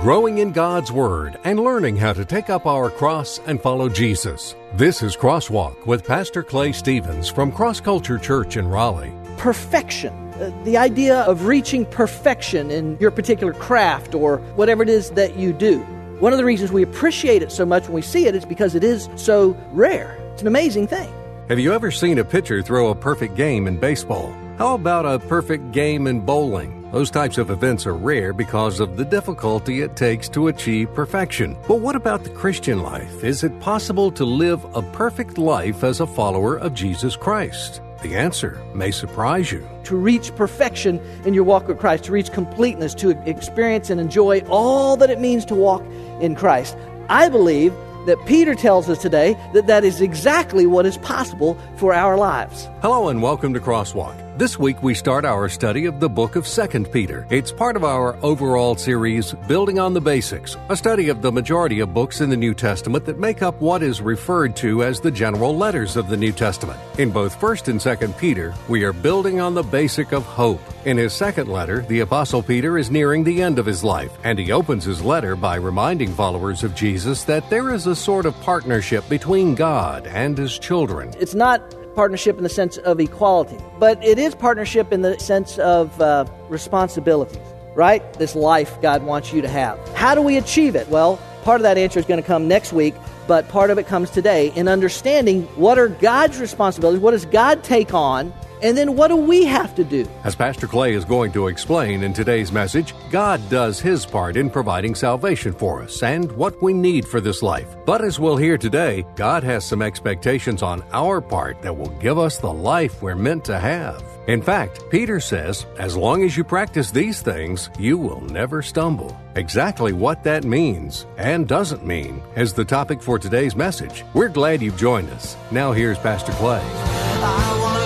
growing in God's Word and learning how to take up our cross and follow Jesus. This is Crosswalk with Pastor Clay Stevens from Cross Culture Church in Raleigh. Perfection. Uh, the idea of reaching perfection in your particular craft or whatever it is that you do. One of the reasons we appreciate it so much when we see it is because it is so rare. It's an amazing thing. Have you ever seen a pitcher throw a perfect game in baseball? How about a perfect game in bowling? Those types of events are rare because of the difficulty it takes to achieve perfection. But what about the Christian life? Is it possible to live a perfect life as a follower of Jesus Christ? The answer may surprise you. To reach perfection in your walk with Christ, to reach completeness, to experience and enjoy all that it means to walk in Christ. I believe that Peter tells us today that that is exactly what is possible for our lives. Hello and welcome to Crosswalk. This week we start our study of the book of 2 Peter. It's part of our overall series, Building on the Basics, a study of the majority of books in the New Testament that make up what is referred to as the general letters of the New Testament. In both 1st and 2nd Peter, we are building on the basic of hope. In his second letter, the Apostle Peter is nearing the end of his life, and he opens his letter by reminding followers of Jesus that there is a sort of partnership between God and his children. It's not partnership in the sense of equality, but it is partnership in the sense of uh, responsibilities, right? This life God wants you to have. How do we achieve it? Well, part of that answer is going to come next week, but part of it comes today in understanding what are God's responsibilities, what does God take on and then what do we have to do? As Pastor Clay is going to explain in today's message, God does his part in providing salvation for us and what we need for this life. But as we'll hear today, God has some expectations on our part that will give us the life we're meant to have. In fact, Peter says, as long as you practice these things, you will never stumble. Exactly what that means and doesn't mean is the topic for today's message. We're glad you've joined us. Now here's Pastor Clay.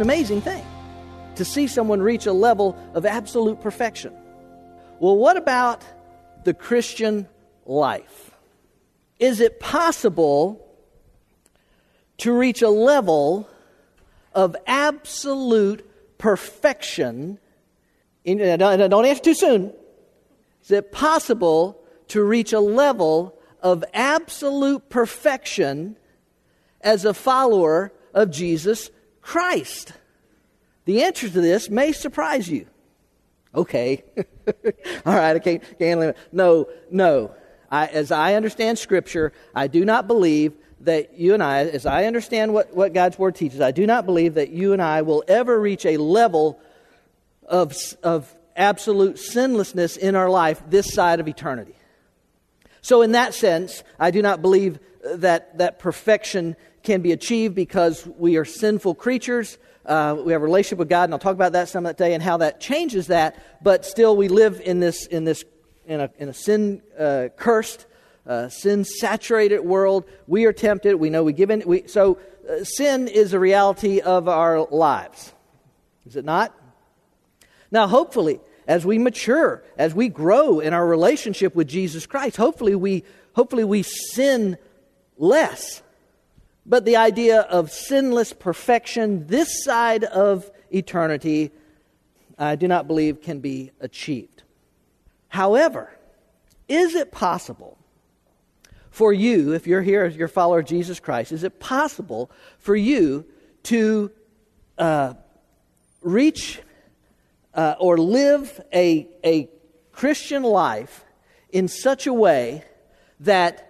An amazing thing to see someone reach a level of absolute perfection. Well, what about the Christian life? Is it possible to reach a level of absolute perfection? In, don't answer too soon. Is it possible to reach a level of absolute perfection as a follower of Jesus Christ? The answer to this may surprise you. Okay. All right, I can't, can't No, no. I, as I understand Scripture, I do not believe that you and I, as I understand what, what God's Word teaches, I do not believe that you and I will ever reach a level of, of absolute sinlessness in our life this side of eternity. So, in that sense, I do not believe that, that perfection can be achieved because we are sinful creatures. Uh, we have a relationship with God, and I'll talk about that some of that day and how that changes that. But still, we live in this in this in a, in a sin uh, cursed, uh, sin saturated world. We are tempted. We know we give in. We, so uh, sin is a reality of our lives. Is it not? Now, hopefully, as we mature, as we grow in our relationship with Jesus Christ, hopefully we hopefully we sin less. But the idea of sinless perfection this side of eternity, I do not believe can be achieved. However, is it possible for you, if you're here as your follower of Jesus Christ, is it possible for you to uh, reach uh, or live a, a Christian life in such a way that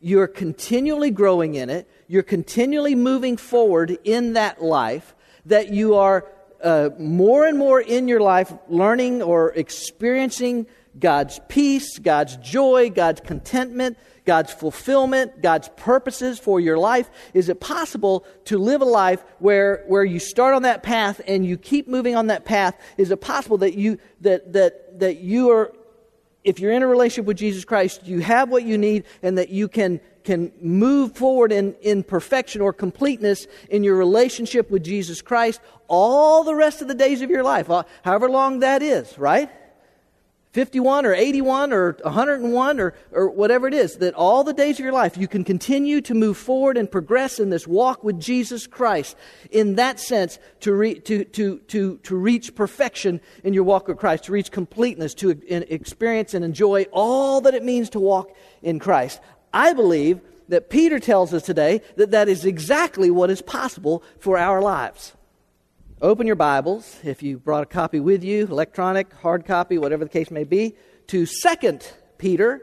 you're continually growing in it, you're continually moving forward in that life, that you are uh, more and more in your life learning or experiencing God's peace, God's joy, God's contentment, God's fulfillment, God's purposes for your life? Is it possible to live a life where, where you start on that path and you keep moving on that path? Is it possible that you, that, that, that you are if you're in a relationship with Jesus Christ, you have what you need and that you can, can move forward in, in perfection or completeness in your relationship with Jesus Christ all the rest of the days of your life, uh, however long that is, right? 51 or 81 or 101 or, or whatever it is, that all the days of your life you can continue to move forward and progress in this walk with Jesus Christ. In that sense, to, re, to, to, to, to reach perfection in your walk with Christ, to reach completeness, to experience and enjoy all that it means to walk in Christ. I believe that Peter tells us today that that is exactly what is possible for our lives. Open your Bibles, if you brought a copy with you, electronic, hard copy, whatever the case may be, to Second Peter.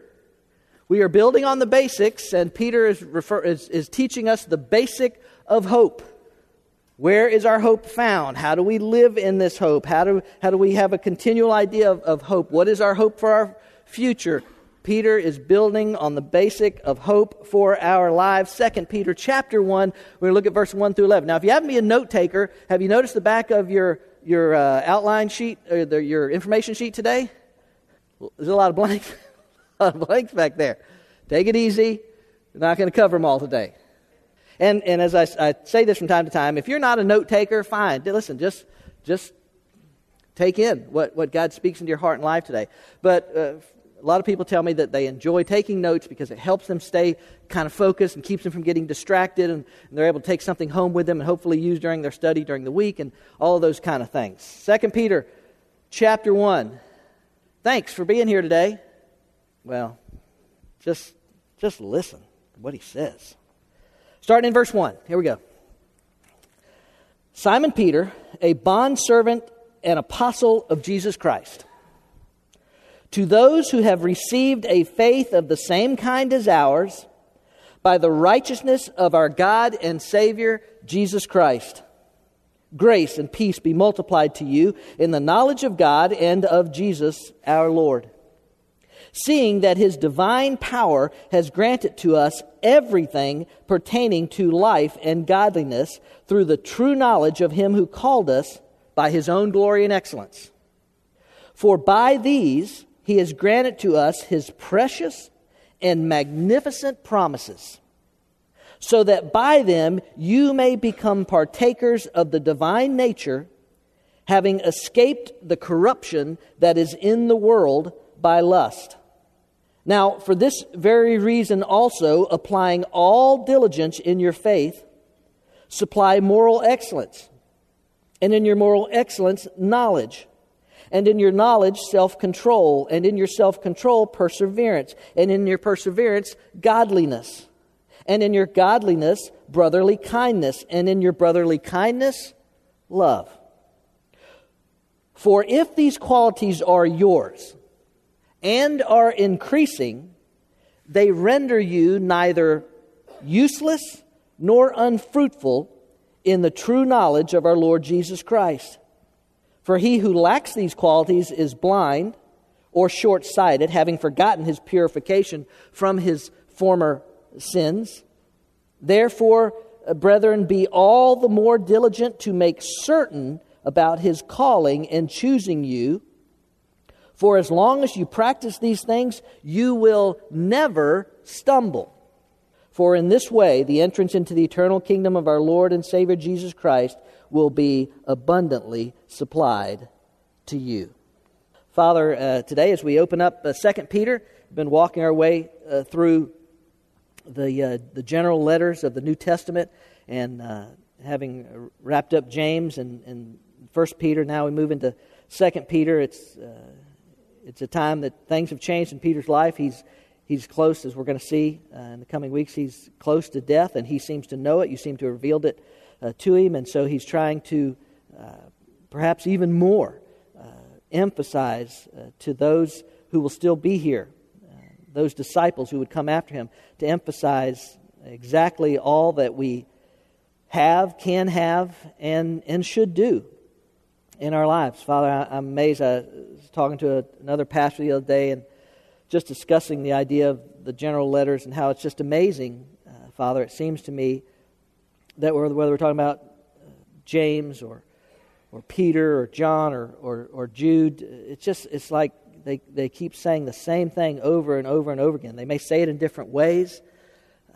We are building on the basics, and Peter is, refer, is, is teaching us the basic of hope. Where is our hope found? How do we live in this hope? How do, how do we have a continual idea of, of hope? What is our hope for our future? Peter is building on the basic of hope for our lives. Second Peter chapter 1, we're going to look at verse 1 through 11. Now, if you haven't been a note taker, have you noticed the back of your, your uh, outline sheet, or the, your information sheet today? There's a lot of blanks, a lot of blanks back there. Take it easy. We're not going to cover them all today. And, and as I, I say this from time to time, if you're not a note taker, fine. Listen, just, just take in what, what God speaks into your heart and life today. But uh, a lot of people tell me that they enjoy taking notes because it helps them stay kind of focused and keeps them from getting distracted, and, and they're able to take something home with them and hopefully use during their study during the week and all those kind of things. Second Peter chapter 1. Thanks for being here today. Well, just, just listen to what he says. Starting in verse 1. Here we go. Simon Peter, a bondservant and apostle of Jesus Christ to those who have received a faith of the same kind as ours, by the righteousness of our God and Savior, Jesus Christ. Grace and peace be multiplied to you in the knowledge of God and of Jesus our Lord. Seeing that his divine power has granted to us everything pertaining to life and godliness through the true knowledge of him who called us by his own glory and excellence. For by these he has granted to us his precious and magnificent promises, so that by them you may become partakers of the divine nature, having escaped the corruption that is in the world by lust. Now, for this very reason also, applying all diligence in your faith, supply moral excellence, and in your moral excellence, knowledge and in your knowledge, self control, and in your self control, perseverance, and in your perseverance, godliness, and in your godliness, brotherly kindness, and in your brotherly kindness, love. For if these qualities are yours and are increasing, they render you neither useless nor unfruitful in the true knowledge of our Lord Jesus Christ. For he who lacks these qualities is blind or short sighted, having forgotten his purification from his former sins. Therefore, uh, brethren, be all the more diligent to make certain about his calling and choosing you. For as long as you practice these things, you will never stumble. For in this way, the entrance into the eternal kingdom of our Lord and Savior Jesus Christ will be abundantly supplied to you. Father, uh, today as we open up uh, 2 Peter, we've been walking our way uh, through the, uh, the general letters of the New Testament and uh, having wrapped up James and, and 1 Peter, now we move into 2 Peter. It's, uh, it's a time that things have changed in Peter's life. He's, he's close, as we're going to see uh, in the coming weeks, he's close to death, and he seems to know it. You seem to have revealed it uh, to him, and so he's trying to uh, perhaps even more uh, emphasize uh, to those who will still be here, those disciples who would come after him, to emphasize exactly all that we have, can have, and, and should do in our lives. Father, I, am amazed. I was talking to a, another pastor the other day and just discussing the idea of the general letters and how it's just amazing, uh, Father. It seems to me that whether we're talking about uh, James or or Peter or John or, or, or Jude, it's just it's like they, they keep saying the same thing over and over and over again. They may say it in different ways,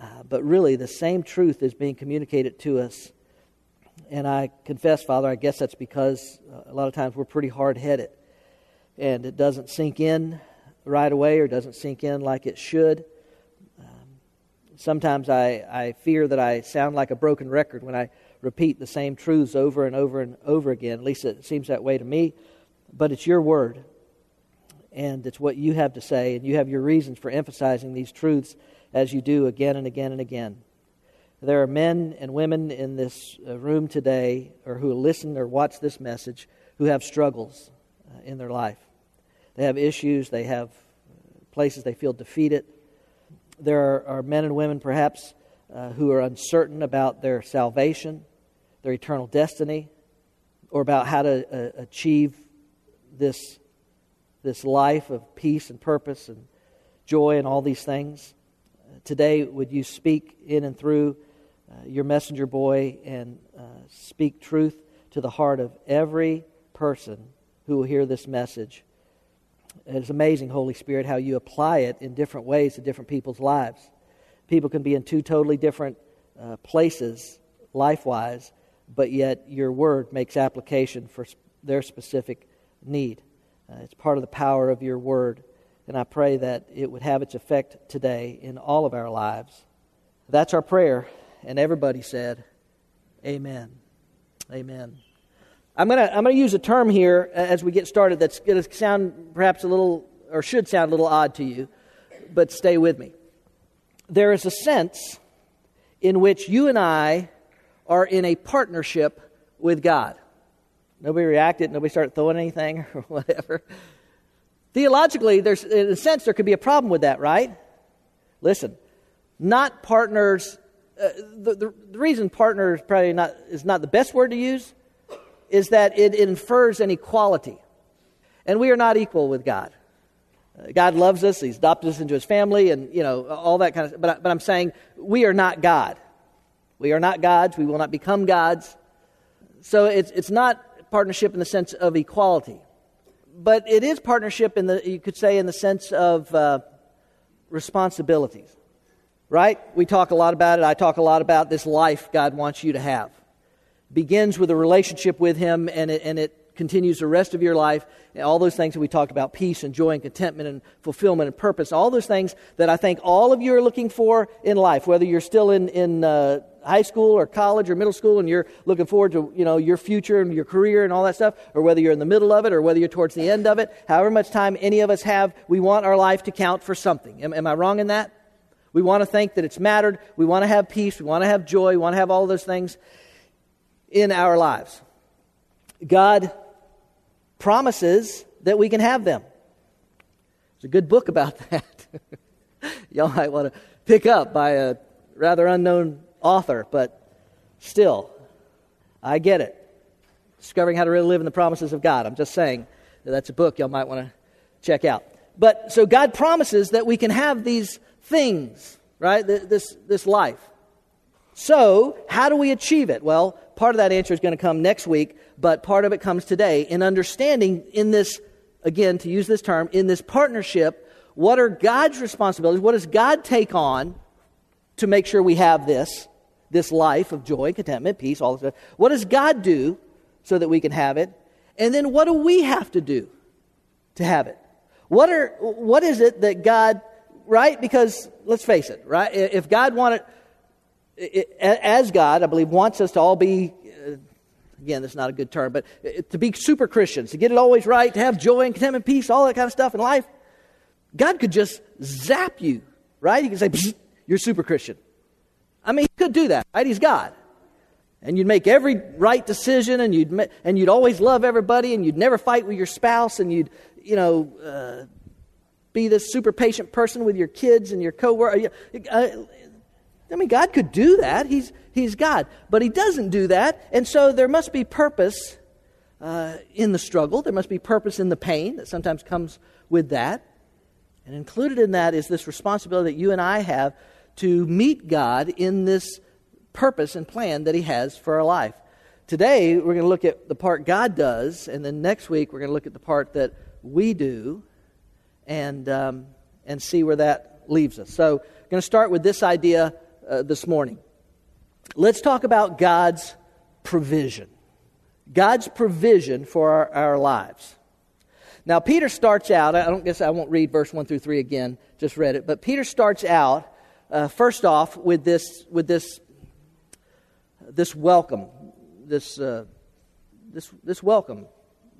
uh, but really the same truth is being communicated to us. And I confess, Father, I guess that's because uh, a lot of times we're pretty hard headed. and it doesn't sink in right away or doesn't sink in like it should. Sometimes I, I fear that I sound like a broken record when I repeat the same truths over and over and over again. At least it seems that way to me. But it's your word, and it's what you have to say, and you have your reasons for emphasizing these truths as you do again and again and again. There are men and women in this uh, room today, or who listen or watch this message, who have struggles uh, in their life. They have issues, they have places they feel defeated. There are, men and women, perhaps, uh, who are uncertain about their salvation, their eternal destiny, or about how to uh, achieve this, this life of peace and purpose and joy and all these things. Today, would you speak in and through uh, your messenger boy and uh, speak truth to the heart of every person who will hear this message? It's amazing, Holy Spirit, how you apply it in different ways to different people's lives. People can be in two totally different uh, places, life wise, but yet your word makes application for their specific need. Uh, it's part of the power of your word. And I pray that it would have its effect today in all of our lives. That's our prayer. And everybody said, Amen. Amen. I'm going to I'm to use a term here as we get started that's going to sound perhaps a little, or should sound a little odd to you, but stay with me. There is a sense in which you and I are in a partnership with God. Nobody reacted, nobody started throwing anything or whatever. Theologically, there's, in a sense, there could be a problem with that, right? Listen, not partners. Uh, the, the, the, reason partner is probably not is not the best word to use is that it infers an equality, and we are not equal with God. Uh, God loves us; He's adopted us into His family, and you know all that kind of. But but I'm saying we are not God. We are not gods. We will not become gods. So it's it's not partnership in the sense of equality but it is partnership in the, you could say, in the sense of uh, responsibilities, right? We talk a lot about it. I talk a lot about this life God wants you to have. Begins with a relationship with Him, and it, and it continues the rest of your life. All those things that we talked about peace and joy and contentment and fulfillment and purpose, all those things that I think all of you are looking for in life, whether you're still in, in uh, high school or college or middle school and you're looking forward to you know, your future and your career and all that stuff, or whether you're in the middle of it or whether you're towards the end of it, however much time any of us have, we want our life to count for something. Am, am I wrong in that? We want to think that it's mattered. We want to have peace. We want to have joy. We want to have all those things in our lives. God promises that we can have them. There's a good book about that. Y'all might want to pick up by a rather unknown author, but still, I get it. Discovering how to really live in the promises of God. I'm just saying that that's a book y'all might want to check out. But so God promises that we can have these things, right? This, this life. So, how do we achieve it? Well, part of that answer is going to come next week, but part of it comes today in understanding in this, again, to use this term, in this partnership, what are God's responsibilities? What does God take on to make sure we have this, this life of joy, contentment, peace, all this stuff? What does God do so that we can have it? And then what do we have to do to have it? What, are, what is it that God, right? Because let's face it, right? If God wanted, as God, I believe, wants us to all be, uh, again, that's not a good term, but uh, to be super Christians, to get it always right, to have joy and contentment, peace, all that kind of stuff in life. God could just zap you, right? He could say, you're super Christian. I mean, he could do that, right? He's God. And you'd make every right decision, and you'd, and you'd always love everybody, and you'd never fight with your spouse, and you'd, you know, uh, be this super patient person with your kids and your co-workers. Uh, I mean, God could do that. He's, he's God. But He doesn't do that. And so there must be purpose uh, in the struggle. There must be purpose in the pain that sometimes comes with that. And included in that is this responsibility that you and I have to meet God in this purpose and plan that He has for our life. Today, we're going to look at the part God does, and then next week, we're going to look at the part that we do and, um, and see where that leaves us. So, I'm going to start with this idea uh, this morning. Let's talk about God's provision. God's provision for our, our lives. Now, Peter starts out, I don't guess I won't read verse 1 through 3 again, just read it, but Peter starts out, uh, first off, with this, with this, this welcome, this, uh, this, this welcome,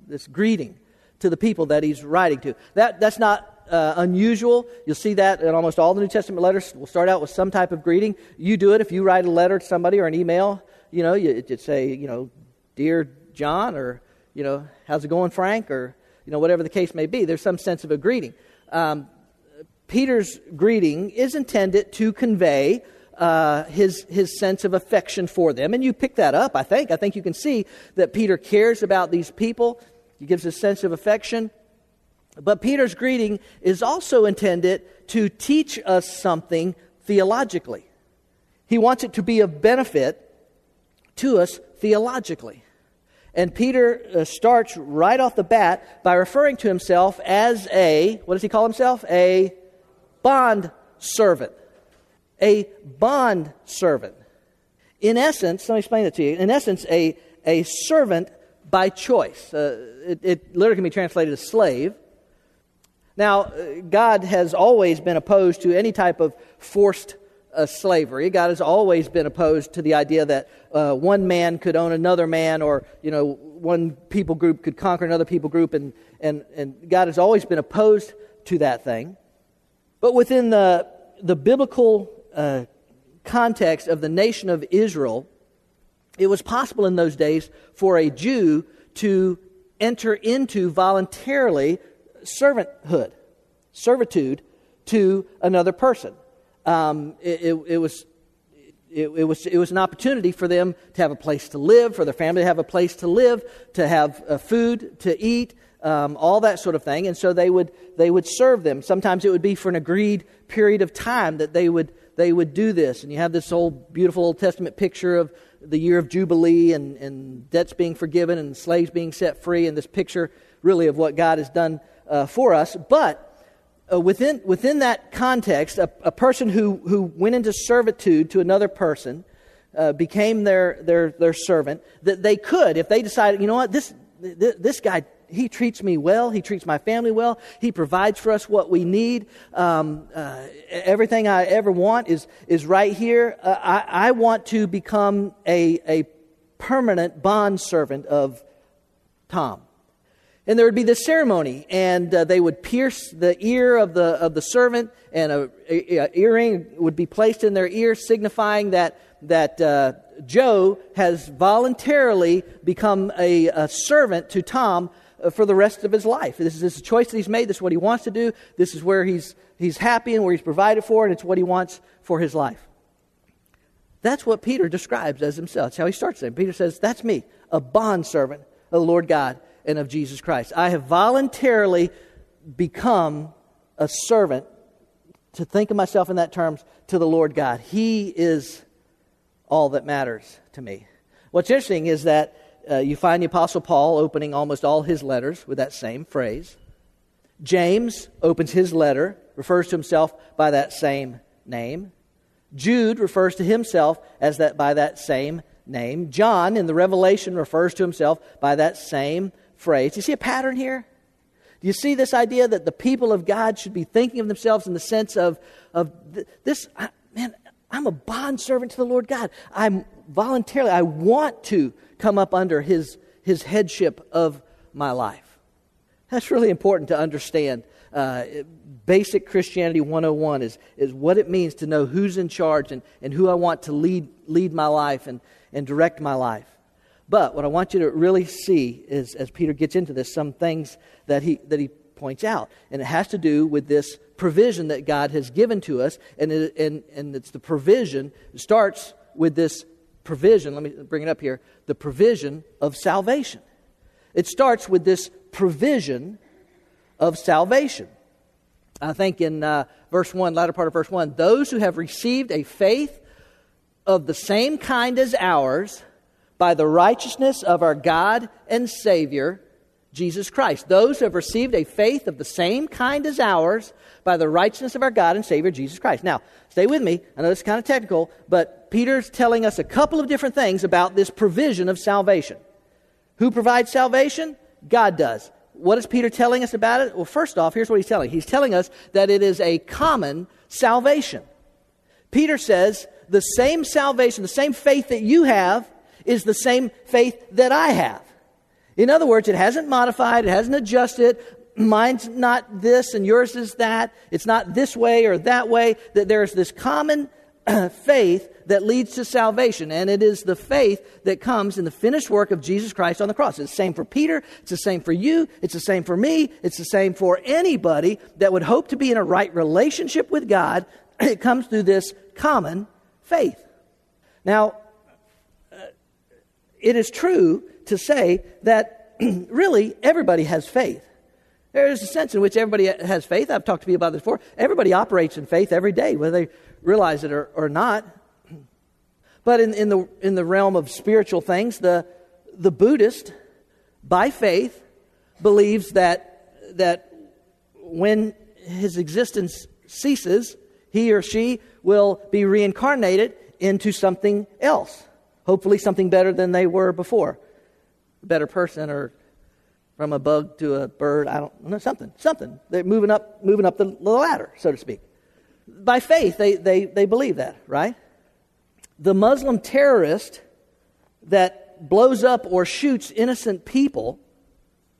this greeting to the people that he's writing to. That, that's not uh, unusual. You'll see that in almost all the New Testament letters. We'll start out with some type of greeting. You do it if you write a letter to somebody or an email. You know, you, you say, you know, dear John, or you know, how's it going, Frank, or you know, whatever the case may be. There's some sense of a greeting. Um, Peter's greeting is intended to convey uh, his, his sense of affection for them. And you pick that up, I think. I think you can see that Peter cares about these people. He gives a sense of affection. But Peter's greeting is also intended to teach us something theologically. He wants it to be of benefit to us theologically. And Peter uh, starts right off the bat by referring to himself as a, what does he call himself? A bond servant. A bond servant. In essence, let me explain it to you. In essence, a, a servant by choice. Uh, it, it literally can be translated as slave. Now, uh, God has always been opposed to any type of forced uh, slavery. God has always been opposed to the idea that uh, one man could own another man, or you know, one people group could conquer another people group, and and and God has always been opposed to that thing. But within the the biblical uh, context of the nation of Israel, it was possible in those days for a Jew to enter into voluntarily servanthood, servitude to another person. Um, it, it, it, was, it, it, was, it was an opportunity for them to have a place to live, for their family to have a place to live, to have uh, food to eat, um, all that sort of thing. And so they would, they would serve them. Sometimes it would be for an agreed period of time that they would, they would do this. And you have this old beautiful Old Testament picture of the year of Jubilee and, and debts being forgiven and slaves being set free, and this picture really of what God has done uh, for us. But uh, within, within that context, a, a, person who, who went into servitude to another person uh, became their, their, their servant, that they could, if they decided, you know what, this, this guy, he treats me well, he treats my family well, he provides for us what we need. Um, uh, everything I ever want is, is right here. Uh, I, I want to become a, a permanent bond servant of Tom. And there would be this ceremony, and uh, they would pierce the ear of the, of the servant, and a, earring would be placed in their ear, signifying that, that uh, Joe has voluntarily become a, a servant to Tom uh, for the rest of his life. This is, this is a choice that he's made. This is what he wants to do. This is where he's, he's happy and where he's provided for, and it's what he wants for his life. That's what Peter describes as himself. That's how he starts it. Peter says, That's me, a bondservant of the Lord God and of Jesus Christ. I have voluntarily become a servant, to think of myself in that terms, to the Lord God. He is all that matters to me. What's interesting is that uh, you find the Apostle Paul opening almost all his letters with that same phrase. James opens his letter, refers to himself by that same name. Jude refers to himself as that by that same name. John in the Revelation refers to himself by that same phrase. You see a pattern here? Do you see this idea that the people of God should be thinking of themselves in the sense of, of this, man, I'm a bondservant to the Lord God. I'm voluntarily, I want to come up under his, his headship of my life. That's really important to understand. Uh, basic Christianity 101 is, is what it means to know who's in charge and, and who I want to lead, lead my life and, and direct my life. But what I want you to really see is, as Peter gets into this, some things that he, that he points out. And it has to do with this provision that God has given to us. And, it, and, and it's the provision, it starts with this provision. Let me bring it up here the provision of salvation. It starts with this provision of salvation. I think in uh, verse 1, latter part of verse 1, those who have received a faith of the same kind as ours by the righteousness of our God and Savior, Jesus Christ. Those who have received a faith of the same kind as ours by the righteousness of our God and Savior, Jesus Christ. Now, stay with me. I know it's kind of technical, but Peter's telling us a couple of different things about this provision of salvation. Who provides salvation? God does. what is Peter telling us about it? Well, first off, here's what he's telling. He's telling us that it is a common salvation. Peter says the same salvation, the same faith that you have, is the same faith that I have. In other words, it hasn't modified, it hasn't adjusted. Mine's not this and yours is that. It's not this way or that way. That there's this common faith that leads to salvation. And it is the faith that comes in the finished work of Jesus Christ on the cross. It's the same for Peter. It's the same for you. It's the same for me. It's the same for anybody that would hope to be in a right relationship with God. It comes through this common faith. Now, it is true to say that really everybody has faith. There is a sense in which everybody has faith. I've talked to you about this before. Everybody operates in faith every day, whether they realize it or, or not. But in, in, the, in the realm of spiritual things, the, the Buddhist, by faith, believes that, that when his existence ceases, he or she will be reincarnated into something else. Hopefully, something better than they were before. A better person or from a bug to a bird. I don't know, something, something. They're moving up, moving up the, ladder, so to speak. By faith, they, they, they believe that, right? The Muslim terrorist that blows up or shoots innocent people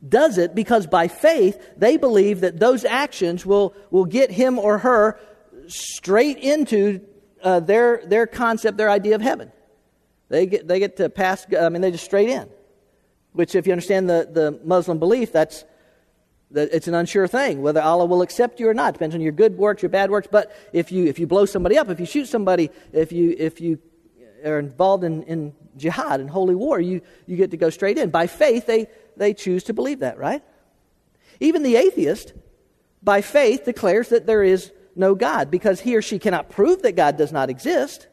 does it because by faith they believe that those actions will, will get him or her straight into uh, their, their concept, their idea of heaven. They get, they get to pass, I mean, they just straight in. Which, if you understand the, the Muslim belief, that's that it's an unsure thing whether Allah will accept you or not. Depends on your good works, your bad works. But if you if you blow somebody up, if you shoot somebody, if you if you are involved in, in jihad and holy war, you, you get to go straight in. By faith, they, they choose to believe that, right? Even the atheist, by faith, declares that there is no God because he or she cannot prove that God does not exist.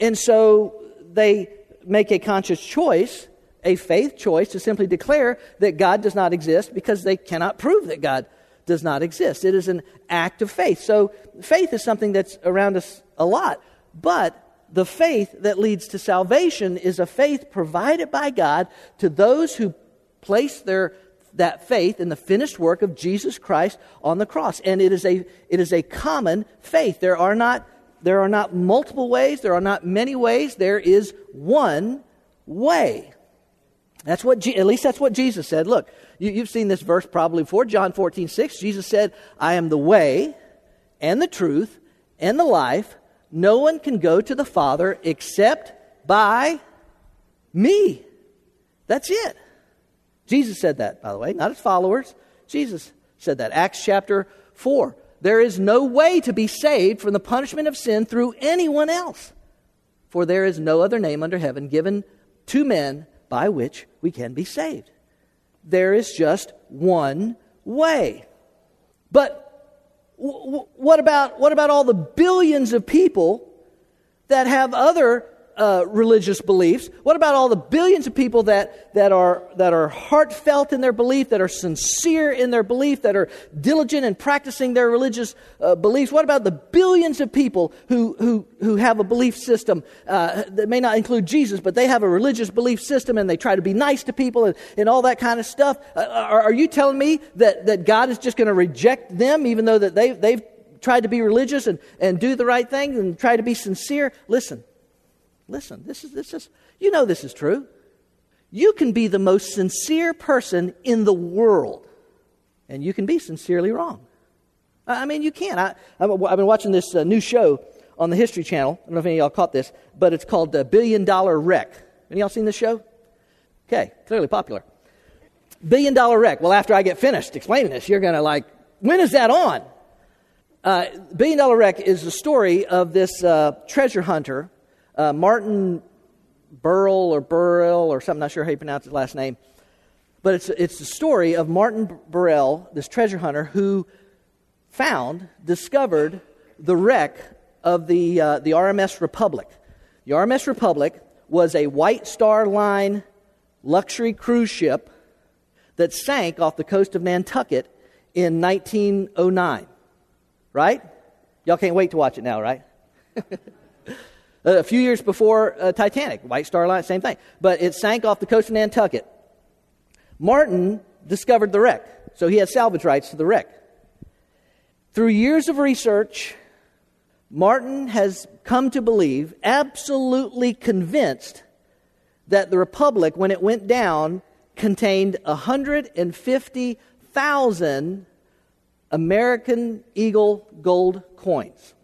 And so they make a conscious choice a faith choice to simply declare that God does not exist because they cannot prove that God does not exist. It is an act of faith. So faith is something that's around us a lot. But the faith that leads to salvation is a faith provided by God to those who place their that faith in the finished work of Jesus Christ on the cross. And it is a it is a common faith. There are not there are not multiple ways, there are not many ways, there is one way. That's what, at least that's what Jesus said. Look, you, have seen this verse probably before, John 14, 6. Jesus said, I am the way and the truth and the life. No one can go to the Father except by me. That's it. Jesus said that, by the way, not his followers. Jesus said that. Acts chapter 4. There is no way to be saved from the punishment of sin through anyone else. For there is no other name under heaven given to men by which we can be saved. There is just one way. But what, about, what about all the billions of people that have other uh, religious beliefs? What about all the billions of people that, that, are, that are heartfelt in their belief, that are sincere in their belief, that are diligent in practicing their religious uh, beliefs? What about the billions of people who, who, who have a belief system uh, that may not include Jesus, but they have a religious belief system and they try to be nice to people and, and all that kind of stuff? Uh, are, are you telling me that, that God is just going to reject them even though that they've, they've tried to be religious and, and do the right thing and try to be sincere? Listen. Listen, this is, this is, you know this is true. You can be the most sincere person in the world, and you can be sincerely wrong. I mean, you can. I, I've been watching this uh, new show on the History Channel. I don't know if any of y'all caught this, but it's called uh, Billion Dollar Wreck. Any y'all seen this show? Okay, clearly popular. Billion Dollar Wreck. Well, after I get finished explaining this, you're going to like, when is that on? Uh, Billion Dollar Wreck is the story of this uh, treasure hunter uh, Martin Burrell or Burrell or something, not sure how you pronounce his last name. But it's, it's the story of Martin Burrell, this treasure hunter, who found, discovered the wreck of the, uh, the RMS Republic. The RMS Republic was a White Star Line luxury cruise ship that sank off the coast of Nantucket in 1909. Right? Y'all can't wait to watch it now, right? A few years before uh, Titanic, White Star Line, same thing. But it sank off the coast of Nantucket. Martin discovered the wreck, so he has salvage rights to the wreck. Through years of research, Martin has come to believe, absolutely convinced, that the Republic, when it went down, contained 150,000 American Eagle gold coins.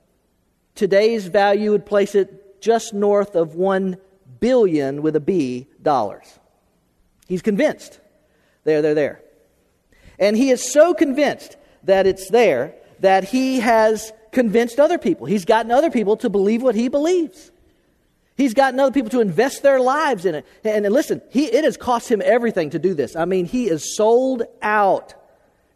Today's value would place it just north of 1 billion with a B dollars. He's convinced. There, there, there. And he is so convinced that it's there that he has convinced other people. He's gotten other people to believe what he believes. He's gotten other people to invest their lives in it. And, listen, he, it has cost him everything to do this. I mean, he is sold out.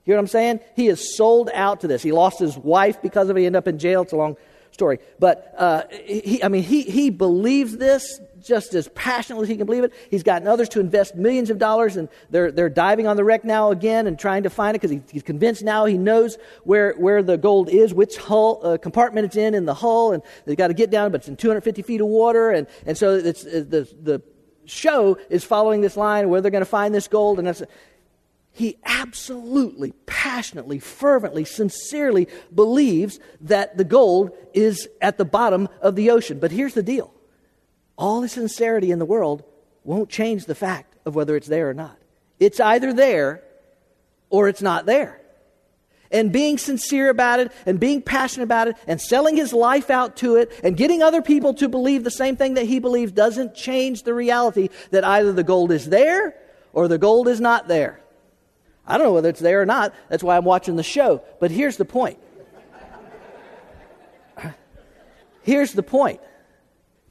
You know what I'm saying? He is sold out to this. He lost his wife because of it. He ended up in jail. It's a long story. But uh, he, I mean, he, he believes this just as passionately as he can believe it. He's gotten others to invest millions of dollars, and they're, they're diving on the wreck now again and trying to find it because he, he's convinced now he knows where, where the gold is, which hull uh, compartment it's in in the hull, and they've got to get down, but it's in 250 feet of water, and, and so it's, uh, the, the show is following this line where they're going to find this gold, and that's, he absolutely, passionately, fervently, sincerely believes that the gold is at the bottom of the ocean. But here's the deal all the sincerity in the world won't change the fact of whether it's there or not. It's either there or it's not there. And being sincere about it and being passionate about it and selling his life out to it and getting other people to believe the same thing that he believes doesn't change the reality that either the gold is there or the gold is not there. I don't know whether it's there or not. That's why I'm watching the show. But here's the point. Here's the point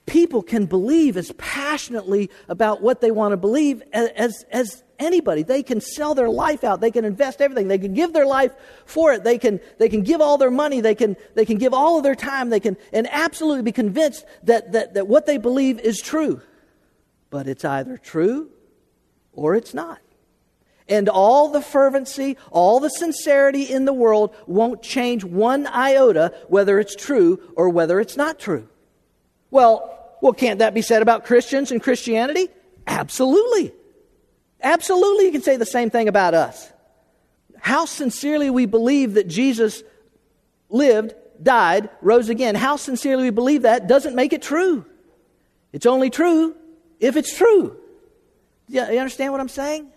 people can believe as passionately about what they want to believe as, as anybody. They can sell their life out. They can invest everything. They can give their life for it. They can, they can give all their money. They can, they can give all of their time. They can, and absolutely be convinced that, that, that what they believe is true. But it's either true or it's not. And all the fervency, all the sincerity in the world won't change one iota whether it's true or whether it's not true. Well, well, can't that be said about Christians and Christianity? Absolutely. Absolutely, you can say the same thing about us. How sincerely we believe that Jesus lived, died, rose again, how sincerely we believe that doesn't make it true. It's only true if it's true. You understand what I'm saying?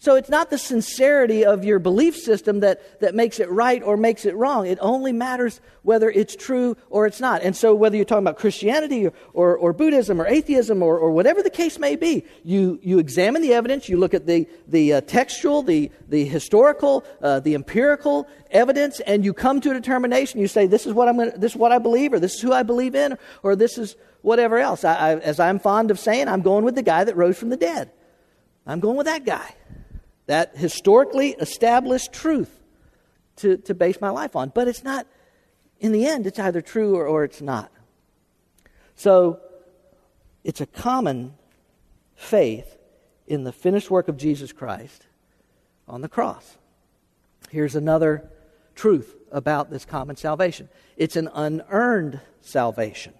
So it's not the sincerity of your belief system that, that makes it right or makes it wrong. It only matters whether it's true or it's not. And so whether you're talking about Christianity or, or, or Buddhism or atheism or, or whatever the case may be, you, you examine the evidence, you look at the, the uh, textual, the, the historical, uh, the empirical evidence, and you come to a determination. You say, this is what, I'm gonna, this is what I believe, or this is who I believe in, or this is whatever else. I, I, as I'm fond of saying, I'm going with the guy that rose from the dead. I'm going with that guy that historically established truth to, to base my life on. But it's not, in the end, it's either true or, or it's not. So it's a common faith in the finished work of Jesus Christ on the cross. Here's another truth about this common salvation it's an unearned salvation.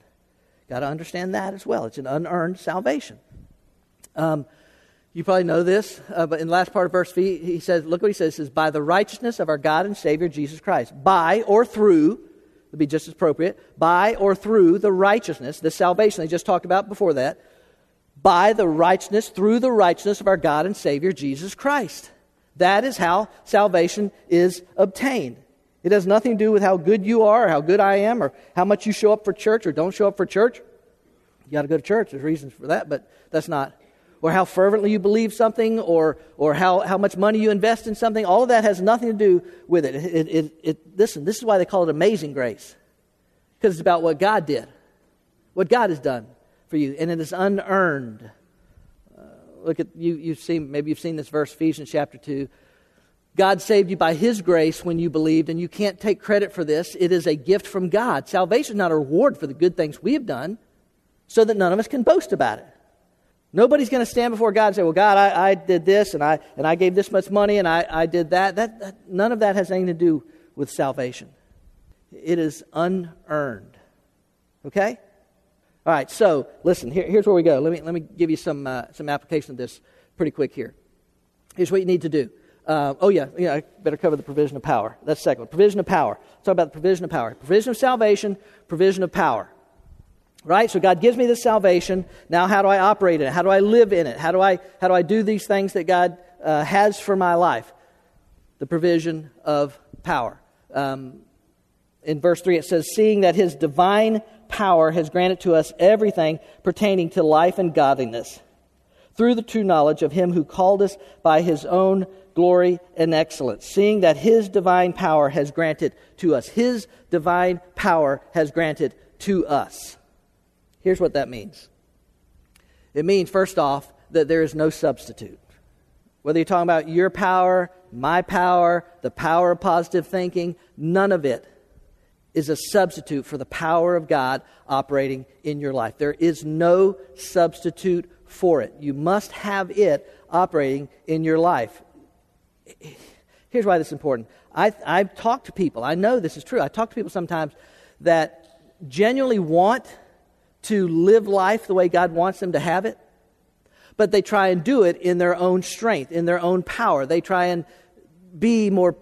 Got to understand that as well. It's an unearned salvation. Um, you probably know this, uh, but in the last part of verse 3, he says, look what he says, he says, by the righteousness of our God and Savior Jesus Christ. By or through, would be just as appropriate, by or through the righteousness, the salvation they just talked about before that, by the righteousness, through the righteousness of our God and Savior Jesus Christ. That is how salvation is obtained. It has nothing to do with how good you are, or how good I am, or how much you show up for church or don't show up for church. You got to go to church. There's reasons for that, but that's not or how fervently you believe something or, or how, how much money you invest in something. All of that has nothing to do with it. It, it, it. Listen, this is why they call it amazing grace. Because it's about what God did, what God has done for you, and it is unearned. Uh, look at you, you've seen, maybe you've seen this verse, Ephesians chapter 2. God saved you by His grace when you believed, and you can't take credit for this. It is a gift from God. Salvation is not a reward for the good things we have done, so that none of us can boast about it. Nobody's going to stand before God and say, Well, God, I, I, did this and I, and I gave this much money and I, I did that. That, that. None of that has anything to do with salvation. It is unearned. Okay? All right, so listen, here, here's where we go. Let me, let me give you some, uh, some application of this pretty quick here. Here's what you need to do. Uh, oh, yeah, yeah, I better cover the provision of power. That's second one. Provision of power. Let's talk about the provision of power. Provision of salvation, provision of power. Right? So God gives me this salvation. Now, how do I operate in it? How do I live in it? How do I, how do, I do these things that God uh, has for my life? The provision of power. Um, in verse 3, it says, Seeing that his divine power has granted to us everything pertaining to life and godliness, through the true knowledge of him who called us by his own glory and excellence, seeing that his divine power has granted to us. His divine power has granted to us. Here's what that means it means, first off, that there is no substitute. Whether you're talking about your power, my power, the power of positive thinking, none of it is a substitute for the power of God operating in your life. There is no substitute for it. You must have it operating in your life. Here's why this is important. I, I've talked to people, I know this is true. I talk to people sometimes that genuinely want to live life the way God wants them to have it, but they try and do it in their own strength, in their own power. They try and be more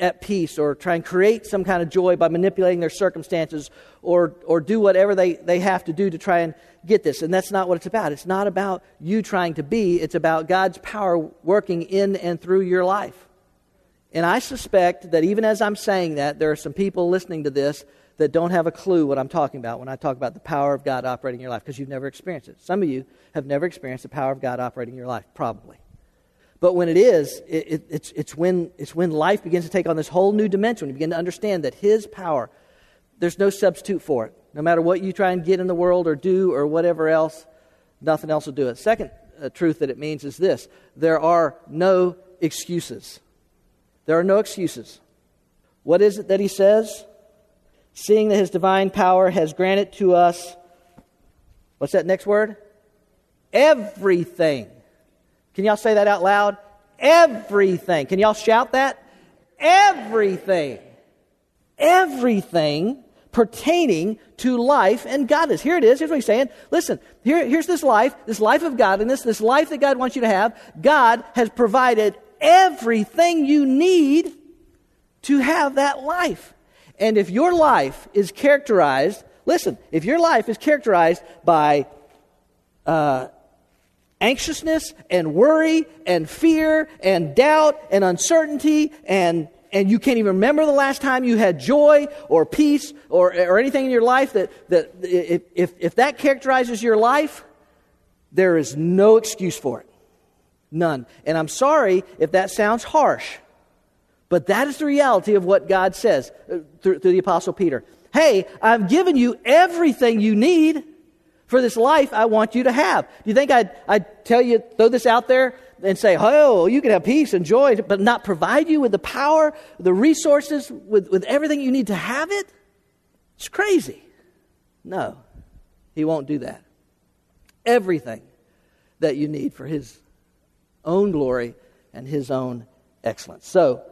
at peace or try and create some kind of joy by manipulating their circumstances or, or do whatever they, they have to do to try and get this. And that's not what it's about. It's not about you trying to be, it's about God's power working in and through your life. And I suspect that even as I'm saying that, there are some people listening to this that don't have a clue what I'm talking about when I talk about the power of God operating in your life because you've never experienced it. Some of you have never experienced the power of God operating in your life, probably. But when it is, it, it, it's, it's, when, it's when life begins to take on this whole new dimension. You begin to understand that His power, there's no substitute for it. No matter what you try and get in the world or do or whatever else, nothing else will do it. Second uh, truth that it means is this there are no excuses. There are no excuses. What is it that He says? Seeing that his divine power has granted to us, what's that next word? Everything. Can y'all say that out loud? Everything. Can y'all shout that? Everything. Everything pertaining to life and godliness. Here it is. Here's what he's saying. Listen, here, here's this life, this life of godliness, this life that God wants you to have. God has provided everything you need to have that life. And if your life is characterized, listen, if your life is characterized by uh, anxiousness and worry and fear and doubt and uncertainty and and you can't even remember the last time you had joy or peace or, or anything in your life that, that if, if that characterizes your life, there is no excuse for it. None. And I'm sorry if that sounds harsh. But that is the reality of what God says uh, through, through, the Apostle Peter. Hey, I've given you everything you need for this life I want you to have. Do you think I'd, I'd tell you, throw this out there and say, oh, you can have peace and joy, but not provide you with the power, the resources, with, with everything you need to have it? It's crazy. No, he won't do that. Everything that you need for his own glory and his own excellence. So,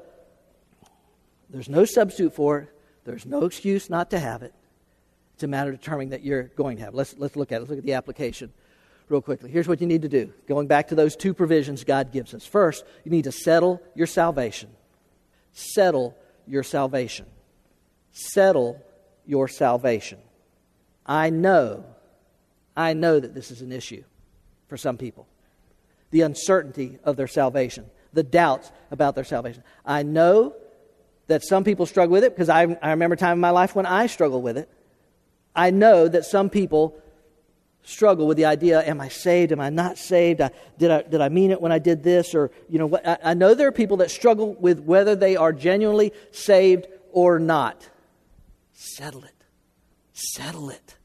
there's no substitute for it. There's no excuse not to have it. It's a matter of determining that you're going to have it. Let's, let's look at it. Let's look at the application real quickly. Here's what you need to do. Going back to those two provisions God gives us. First, you need to settle your salvation. Settle your salvation. Settle your salvation. I know, I know that this is an issue for some people. The uncertainty of their salvation, the doubts about their salvation. I know that some people struggle with it because I, I remember a time in my life when I struggled with it. I know that some people struggle with the idea am I saved? Am I not saved? I, did, I, did I mean it when I did this? Or, you know, I, I know there are people that struggle with whether they are genuinely saved or not. Settle it. Settle it.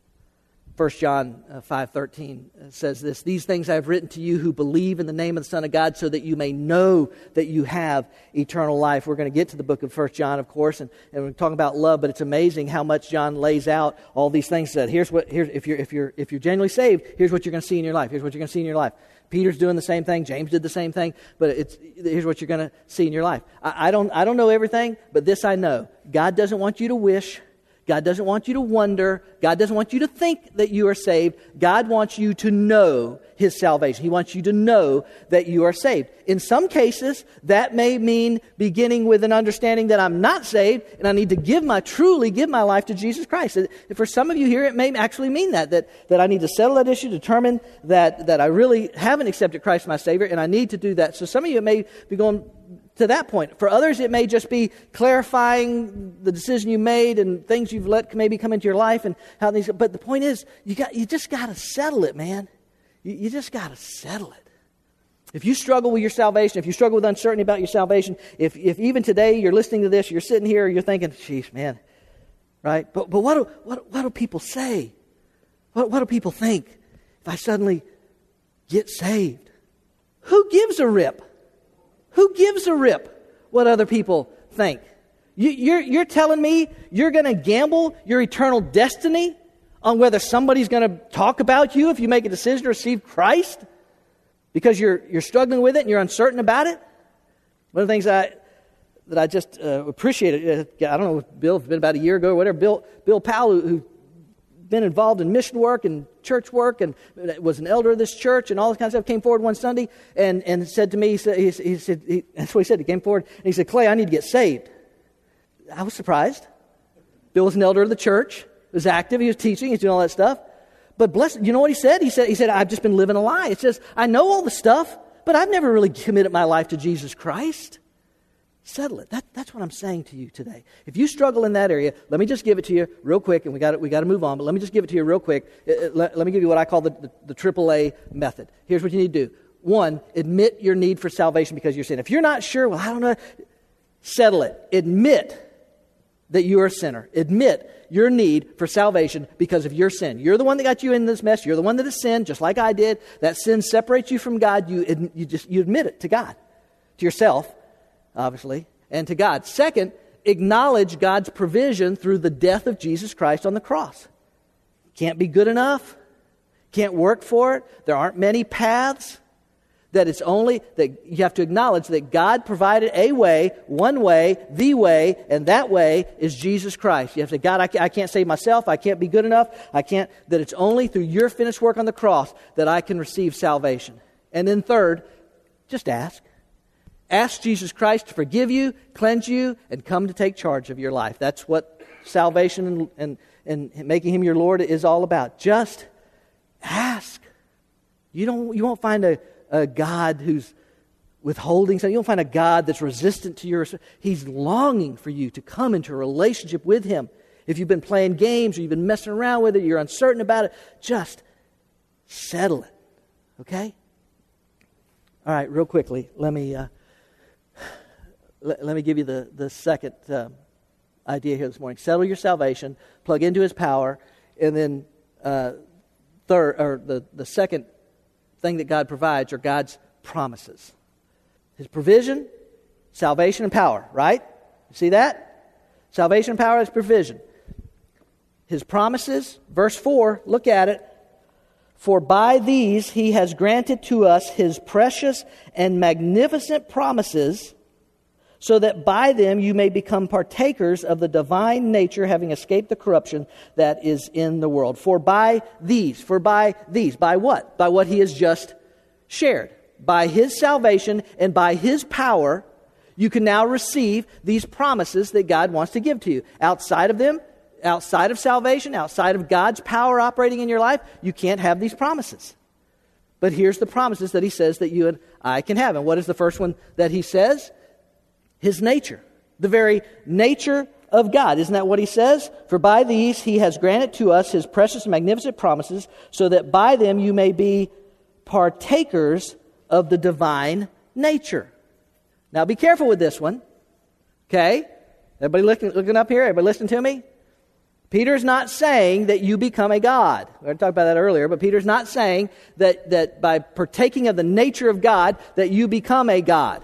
1 John uh, 5:13 uh, says this, "These things I have written to you who believe in the name of the Son of God so that you may know that you have eternal life." We're going to get to the book of 1 John, of course, and, and we're talking about love, but it's amazing how much John lays out all these things that here's what here's if you're if you're if you're genuinely saved, here's what you're going to see in your life. Here's what you're going to see in your life. Peter's doing the same thing. James did the same thing. But it's, here's what you're going to see in your life. I, I, don't, I don't know everything, but this I know. God doesn't want you to wish. God doesn't want you to wonder. God doesn't want you to think that you are saved. God wants you to know His salvation. He wants you to know that you are saved. In some cases, that may mean beginning with an understanding that I'm not saved and I need to give my, truly give my life to Jesus Christ. And For some of you here, it may actually mean that, that, that I need to settle that issue, determine that, that I really haven't accepted Christ my Savior, and I need to do that. So some of you may be going, to that point. For others, it may just be clarifying the decision you made and things you've let maybe come into your life and how these. But the point is, you got you just got to settle it, man. You, you just got to settle it. If you struggle with your salvation, if you struggle with uncertainty about your salvation, if, if even today you're listening to this, you're sitting here, you're thinking, "Jeez, man," right? But but what do what, what do people say? What what do people think if I suddenly get saved? Who gives a rip? Who gives a rip what other people think? You, are you're, you're telling me you're going to gamble your eternal destiny on whether somebody's going to talk about you if you make a decision to receive Christ because you're, you're struggling with it and you're uncertain about it? One of the things I, that I just uh, appreciated, uh, I don't know, Bill, it's been about a year ago or whatever, Bill, Bill Powell, who been involved in mission work and church work and was an elder of this church and all this kind of stuff, came forward one Sunday and, and said to me, he said, he, he said he, that's what he said. He came forward and he said, Clay, I need to get saved. I was surprised. Bill was an elder of the church, was active, he was teaching, he was doing all that stuff. But bless, you know what he said? He said, he said, I've just been living a lie. It says, I know all the stuff, but I've never really committed my life to Jesus Christ. Settle it. That, that's what I'm saying to you today. If you struggle in that area, let me just give it to you real quick, and we got we got to move on, but let me just give it to you real quick. Uh, uh, let, let me give you what I call the, the, the AAA method. Here's what you need to do. One, admit your need for salvation because you're sin. If you're not sure, well, I don't know, settle it. Admit that you're a sinner. Admit your need for salvation because of your sin. You're the one that got you in this mess. You're the one that has sinned, just like I did. That sin separates you from God. You, you, just, you admit it to God, to yourself obviously, and to God. Second, acknowledge God's provision through the death of Jesus Christ on the cross. Can't be good enough, can't work for it. There aren't many paths. That it's only that you have to acknowledge that God provided a way, one way, the way, and that way is Jesus Christ. You have to God, I can't save myself. I can't be good enough. I can't, that it's only through your finished work on the cross that I can receive salvation. And then third, just ask. Ask Jesus Christ to forgive you, cleanse you, and come to take charge of your life. That's what salvation and, and, and making Him your Lord is all about. Just ask. You, don't, you won't find a, a God who's withholding something. You won't find a God that's resistant to your. He's longing for you to come into a relationship with Him. If you've been playing games or you've been messing around with it, you're uncertain about it, just settle it. Okay? All right, real quickly, let me. Uh, let, let me give you the, the second uh, idea here this morning. Settle your salvation, plug into his power, and then uh, third, or the, the second thing that God provides are God's promises. His provision, salvation, and power, right? See that? Salvation, power, is provision. His promises, verse 4, look at it. For by these he has granted to us his precious and magnificent promises so that by them you may become partakers of the divine nature, having escaped the corruption that is in the world. For by these, for by these, by what? By what he has just shared. By his salvation and by his power, you can now receive these promises that God wants to give to you. Outside of them, outside of salvation, outside of God's power operating in your life, you can't have these promises. But here's the promises that he says that you and I can have. And what is the first one that he says? His nature, the very nature of God. Isn't that what he says? For by these he has granted to us his precious and magnificent promises, so that by them you may be partakers of the divine nature. Now be careful with this one. Okay? Everybody looking, looking up here? Everybody listen to me? Peter's not saying that you become a God. We talked about that earlier, but Peter's not saying that, that by partaking of the nature of God, that you become a God.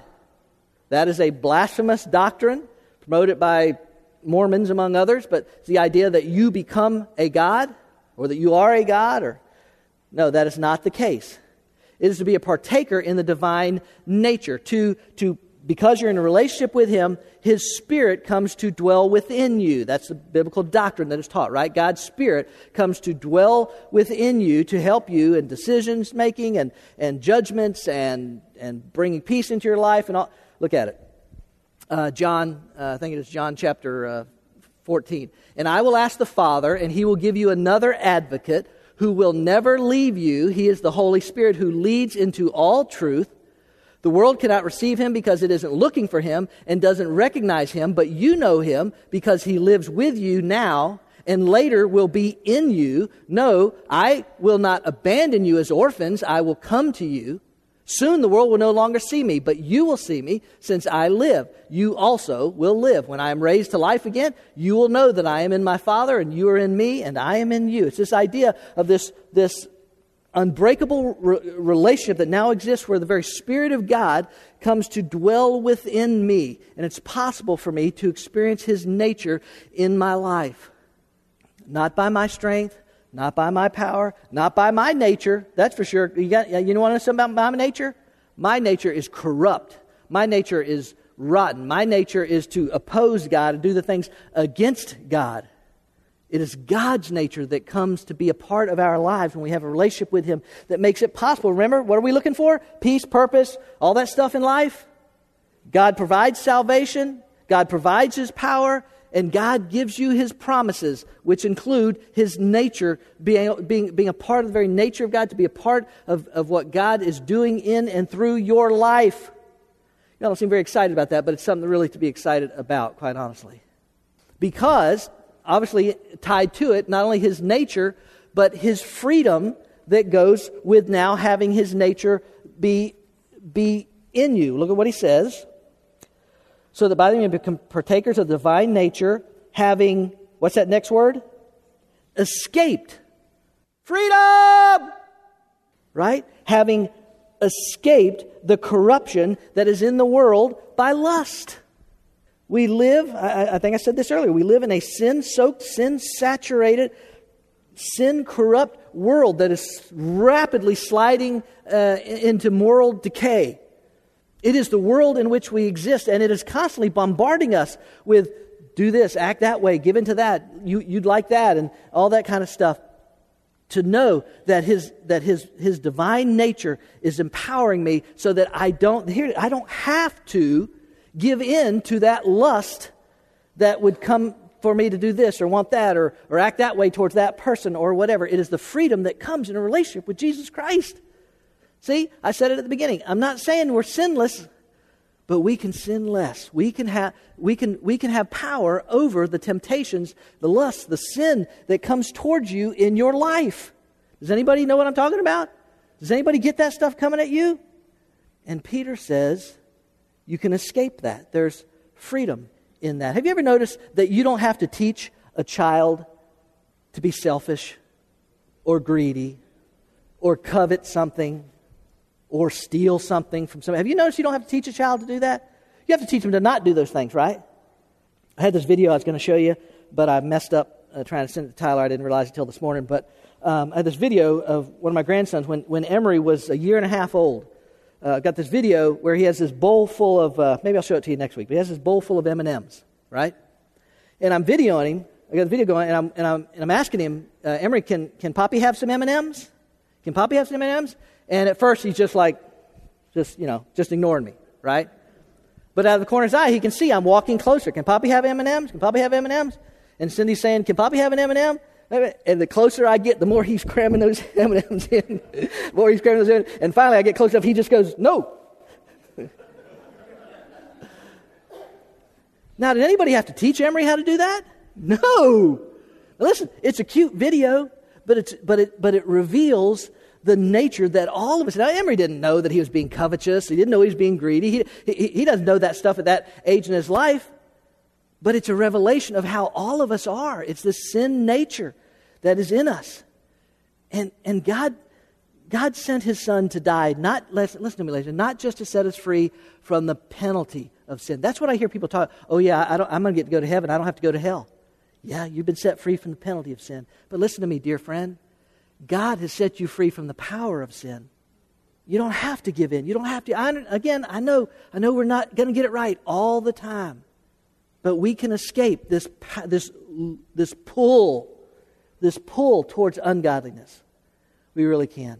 That is a blasphemous doctrine promoted by Mormons, among others, but the idea that you become a God or that you are a God, or no, that is not the case. It is to be a partaker in the divine nature, to, to because you're in a relationship with Him, His Spirit comes to dwell within you. That's the biblical doctrine that is taught, right? God's Spirit comes to dwell within you to help you in decisions making and, and judgments and, and bringing peace into your life and all. Look at it. Uh, John, uh, I think it is John chapter uh, 14. And I will ask the Father, and He will give you another advocate who will never leave you. He is the Holy Spirit who leads into all truth. The world cannot receive him because it isn't looking for him and doesn't recognize him, but you know him because he lives with you now and later will be in you. No, I will not abandon you as orphans. I will come to you. Soon the world will no longer see me, but you will see me since I live. You also will live. When I am raised to life again, you will know that I am in my Father and you are in me and I am in you. It's this idea of this, this unbreakable re- relationship that now exists where the very Spirit of God comes to dwell within me. And it's possible for me to experience His nature in my life. Not by my strength, not by my power, not by my nature. That's for sure. You, got, you know what I'm something about my nature? My nature is corrupt. My nature is rotten. My nature is to oppose God and do the things against God. It is God's nature that comes to be a part of our lives when we have a relationship with Him that makes it possible. Remember, what are we looking for? Peace, purpose, all that stuff in life. God provides salvation, God provides His power, and God gives you His promises, which include His nature, being, being, being a part of the very nature of God, to be a part of, of what God is doing in and through your life. You don't seem very excited about that, but it's something really to be excited about, quite honestly. Because, obviously, tied to it, not only His nature, but His freedom that goes with now having His nature be, be in you. Look at what He says so that by them you become partakers of divine nature, having, what's that next word? Escaped. Freedom! Right? Having escaped the corruption that is in the world by lust. We live, I, I think I said this earlier, we live in a sin soaked, sin saturated, sin corrupt world that is rapidly sliding uh, into moral decay. It is the world in which we exist, and it is constantly bombarding us with do this, act that way, give into that, you, would like that, and all that kind of stuff. To know that his, that his, his divine nature is empowering me so that I don't, here, I don't have to give in to that lust that would come for me to do this or want that or, or act that way towards that person or whatever. It is the freedom that comes in a relationship with Jesus Christ. See, I said it at the beginning. I'm not saying we're sinless, but we can sin less. We can have, we can, we can have power over the temptations, the lust, the sin that comes towards you in your life. Does anybody know what I'm talking about? Does anybody get that stuff coming at you? And Peter says you can escape that. There's freedom in that. Have you ever noticed that you don't have to teach a child to be selfish or greedy or covet something or steal something from somebody. Have you noticed you don't have to teach a child to do that? You have to teach them to not do those things, right? I had this video I was going to show you, but I messed up uh, trying to send it to Tyler. I didn't realize it until this morning. But um, I had this video of one of my grandsons when, when Emery was a year and a half old. Uh, got this video where he has this bowl full of, uh, maybe I'll show it to you next week, but he has this bowl full of M&Ms, right? And I'm videoing him. I got the video going, and I'm, and I'm, and I'm asking him, uh, Emery, can, can Poppy have some M&Ms? Can Poppy have some M&Ms? And at first, he's just like, just, you know, just ignoring me, right? But out of the corner of his eye, he can see I'm walking closer. Can Poppy have M&Ms? Can Poppy have M&Ms? And Cindy's saying, can Poppy have an M&M? And the closer I get, the more he's cramming those M&Ms in. the more he's cramming those in. And finally, I get close enough, he just goes, no. now, did anybody have to teach Emery how to do that? No. listen, it's a cute video, but, it's, but, it, but it reveals the nature that all of us. Now, Emery didn't know that he was being covetous. He didn't know he was being greedy. He, he, he doesn't know that stuff at that age in his life. But it's a revelation of how all of us are. It's the sin nature that is in us. And, and God, God sent his son to die, not, listen, listen to me, ladies, not just to set us free from the penalty of sin. That's what I hear people talk. Oh, yeah, I don't, I'm going to get to go to heaven. I don't have to go to hell. Yeah, you've been set free from the penalty of sin. But listen to me, dear friend. God has set you free from the power of sin. You don't have to give in. You don't have to. I, again, I know, I know we're not going to get it right all the time, but we can escape this, this, this pull, this pull towards ungodliness. We really can.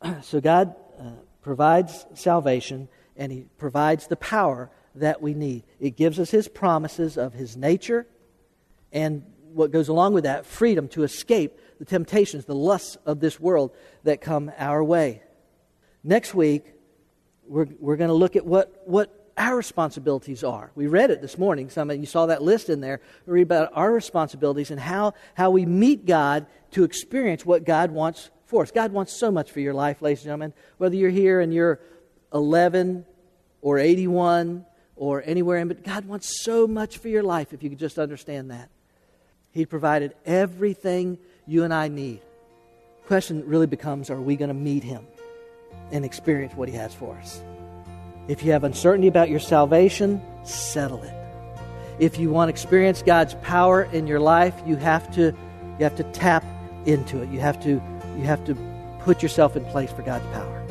So God uh, provides salvation, and He provides the power that we need. It gives us His promises of His nature, and what goes along with that, freedom to escape the temptations, the lusts of this world that come our way. Next week, we're, we're going to look at what, what our responsibilities are. We read it this morning. Some of you saw that list in there. We read about our responsibilities and how, how we meet God to experience what God wants for us. God wants so much for your life, ladies and gentlemen. Whether you're here and you're 11 or 81 or anywhere in, but God wants so much for your life if you could just understand that. He provided everything you and I need. The question really becomes are we going to meet Him? and experience what He has for us. If you have uncertainty about your salvation, settle it. If you want to experience God's power in your life, you have to you have to tap into it. You have to you have to put yourself in place for God's power.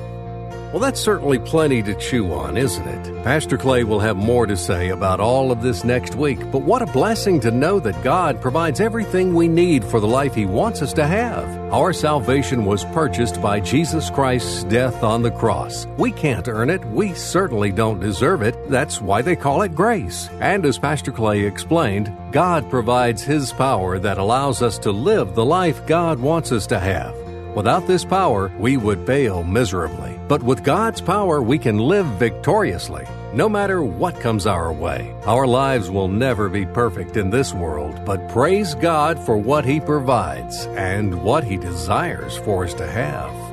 Well, that's certainly plenty to chew on, isn't it? Pastor Clay will have more to say about all of this next week, but what a blessing to know that God provides everything we need for the life He wants us to have. Our salvation was purchased by Jesus Christ's death on the cross. We can't earn it. We certainly don't deserve it. That's why they call it grace. And as Pastor Clay explained, God provides His power that allows us to live the life God wants us to have. Without this power, we would fail miserably. But with God's power, we can live victoriously, no matter what comes our way. Our lives will never be perfect in this world, but praise God for what He provides and what He desires for us to have.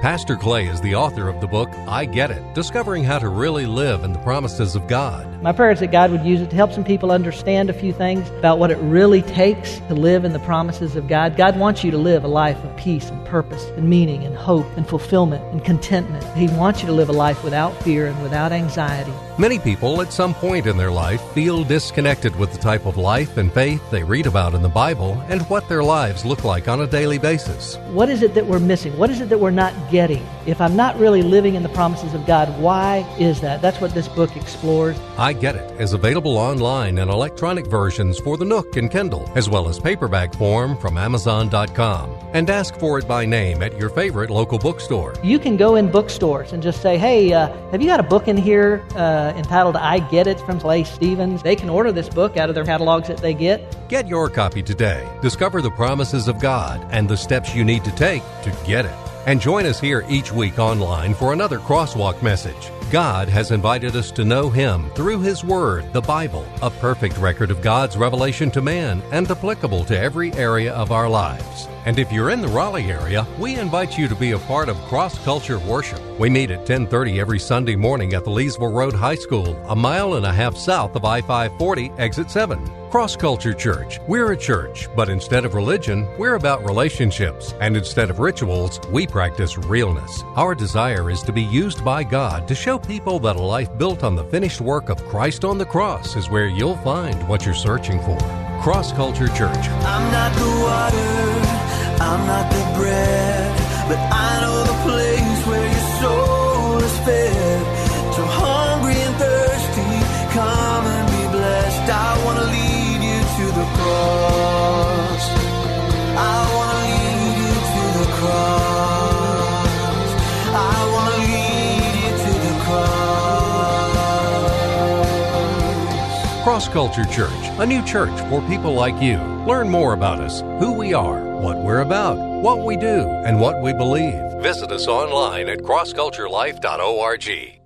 Pastor Clay is the author of the book I Get It Discovering How to Really Live in the Promises of God. My prayer is that God would use it to help some people understand a few things about what it really takes to live in the promises of God. God wants you to live a life of peace and purpose and meaning and hope and fulfillment and contentment. He wants you to live a life without fear and without anxiety. Many people at some point in their life feel disconnected with the type of life and faith they read about in the Bible and what their lives look like on a daily basis. What is it that we're missing? What is it that we're not getting? If I'm not really living in the promises of God, why is that? That's what this book explores. I Get It is available online in electronic versions for the Nook and Kindle, as well as paperback form from Amazon.com. And ask for it by name at your favorite local bookstore. You can go in bookstores and just say, hey, uh, have you got a book in here uh, entitled I Get It from Clay Stevens? They can order this book out of their catalogs that they get. Get your copy today. Discover the promises of God and the steps you need to take to get it. And join us here each week online for another Crosswalk message. God has invited us to know Him through His Word, the Bible, a perfect record of God's revelation to man and applicable to every area of our lives. And if you're in the Raleigh area, we invite you to be a part of Cross Culture Worship. We meet at 10:30 every Sunday morning at the Leesville Road High School, a mile and a half south of I-540, exit 7. Cross Culture Church. We're a church, but instead of religion, we're about relationships, and instead of rituals, we practice realness. Our desire is to be used by God to show people that a life built on the finished work of Christ on the cross is where you'll find what you're searching for. Cross Culture Church. I'm not the water I'm not the bread, but I know the place where your soul is fed. Cross Culture Church, a new church for people like you. Learn more about us, who we are what we're about, what we do, and what we believe. Visit us online at crossculturelife.org.